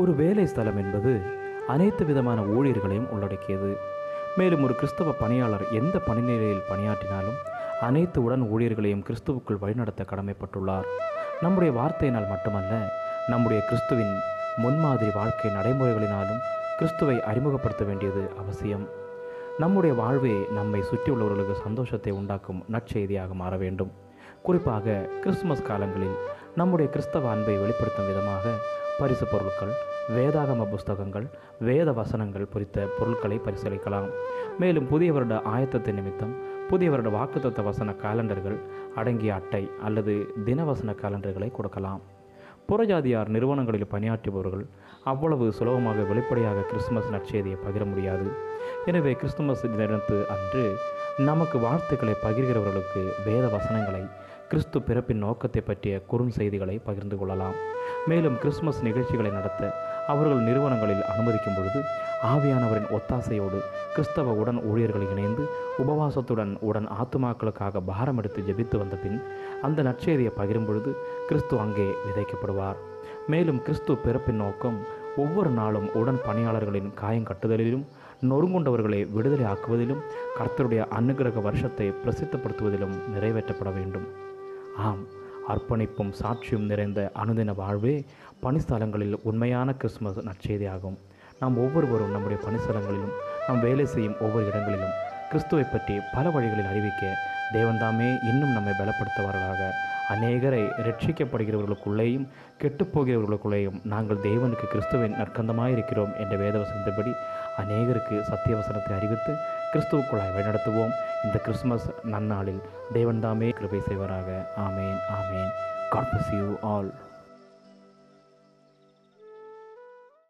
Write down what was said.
ஒரு வேலை ஸ்தலம் என்பது அனைத்து விதமான ஊழியர்களையும் உள்ளடக்கியது. மேலும் ஒரு கிறிஸ்தவ பணியாளர் எந்த பணிநிலையில் பணியாற்றினாலும் அனைத்து உடன் ஊழியர்களையும் கிறிஸ்துவுக்குள் வழிநடத்த கடமைப்பட்டுள்ளார். நம்முடைய வார்த்தையினால் மட்டுமல்ல நம்முடைய கிறிஸ்துவின் முன்மாதிரி வாழ்க்கை நடைமுறைகளினாலும் கிறிஸ்துவை அறிமுகப்படுத்த வேண்டியது அவசியம். நம்முடைய வாழ்வே நம்மை சுற்றியுள்ளவர்களுக்கு சந்தோஷத்தை உண்டாக்கும் நற்செய்தியாக மாற வேண்டும். குறிப்பாக கிறிஸ்துமஸ் காலங்களில் நம்முடைய கிறிஸ்தவ அன்பை வெளிப்படுத்தும் விதமாக பரிசு பொருட்கள் வேதாகம புஸ்தகங்கள் வேத வசனங்கள் குறித்த பொருட்களை பரிசீலிக்கலாம். மேலும் புதிய வருட ஆயத்தத்தை நிமித்தம் புதிய வருட வாக்குத்தத்த வசன காலண்டர்கள் அடங்கிய அட்டை அல்லது தினவசன காலண்டர்களை கொடுக்கலாம். புறஜாதியார் நிறுவனங்களில் பணியாற்றுபவர்கள் அவ்வளவு சுலபமாக வெளிப்படையாக கிறிஸ்துமஸ் நற்செய்தியை பகிர முடியாது. எனவே கிறிஸ்துமஸ் தினத்து அன்று நமக்கு வாழ்த்துக்களை பகிர்கிறவர்களுக்கு வேத வசனங்களை கிறிஸ்து பிறப்பின் நோக்கத்தை பற்றிய குறுஞ்செய்திகளை பகிர்ந்து கொள்ளலாம். மேலும் கிறிஸ்துமஸ் நிகழ்ச்சிகளை நடத்த அவர்கள் நிறுவனங்களில் அனுமதிக்கும் பொழுது ஆவியானவரின் ஒத்தாசையோடு கிறிஸ்தவ உடன் ஊழியர்கள் இணைந்து உபவாசத்துடன் உடன் ஆத்துமாக்களுக்காக பாரம் எடுத்து ஜெபித்து வந்த பின் அந்த நற்செய்தியை பகிரும் பொழுது கிறிஸ்து அங்கே விதைக்கப்படுவார். மேலும் கிறிஸ்து பிறப்பின் நோக்கம் ஒவ்வொரு நாளும் உடன் பணியாளர்களின் காயம் கட்டுதலிலும் நொறுங்குண்டவர்களை விடுதலை ஆக்குவதிலும் கர்த்தருடைய அனுகிரக வருஷத்தை பிரசித்தப்படுத்துவதிலும் நிறைவேற்றப்பட வேண்டும். ஆம் அர்ப்பணிப்பும் சாட்சியும் நிறைந்த அனுதின வாழ்வே பணிஸ்தலங்களில் உண்மையான கிறிஸ்துமஸ் நற்செய்தியாகும். நாம் ஒவ்வொருவரும் நம்முடைய பணிஸ்தலங்களிலும் நாம் வேலை செய்யும் ஒவ்வொரு இடங்களிலும் கிறிஸ்துவை பற்றி பல வழிகளில் அறிவிக்க தேவன்தாமே இன்னும் நம்மை பலப்படுத்துவார்களாக அநேகரை ரட்சிக்கப்படுகிறவர்களுக்குள்ளேயும் கெட்டுப்போகிறவர்களுக்குள்ளேயும் நாங்கள் தேவனுக்கு கிறிஸ்துவின் நற்கந்தமாயிருக்கிறோம் என்ற வேதவசனத்தின்படி அநேகருக்கு சத்தியவசனத்தை அறிவித்து கிறிஸ்துவுக்குள்ளாய் வழிநடத்துவோம். இந்த கிறிஸ்துமஸ் நன்னாளில் தேவன்தாமே கிருபை செய்வராக. ஆமேன் ஆமேன். God you all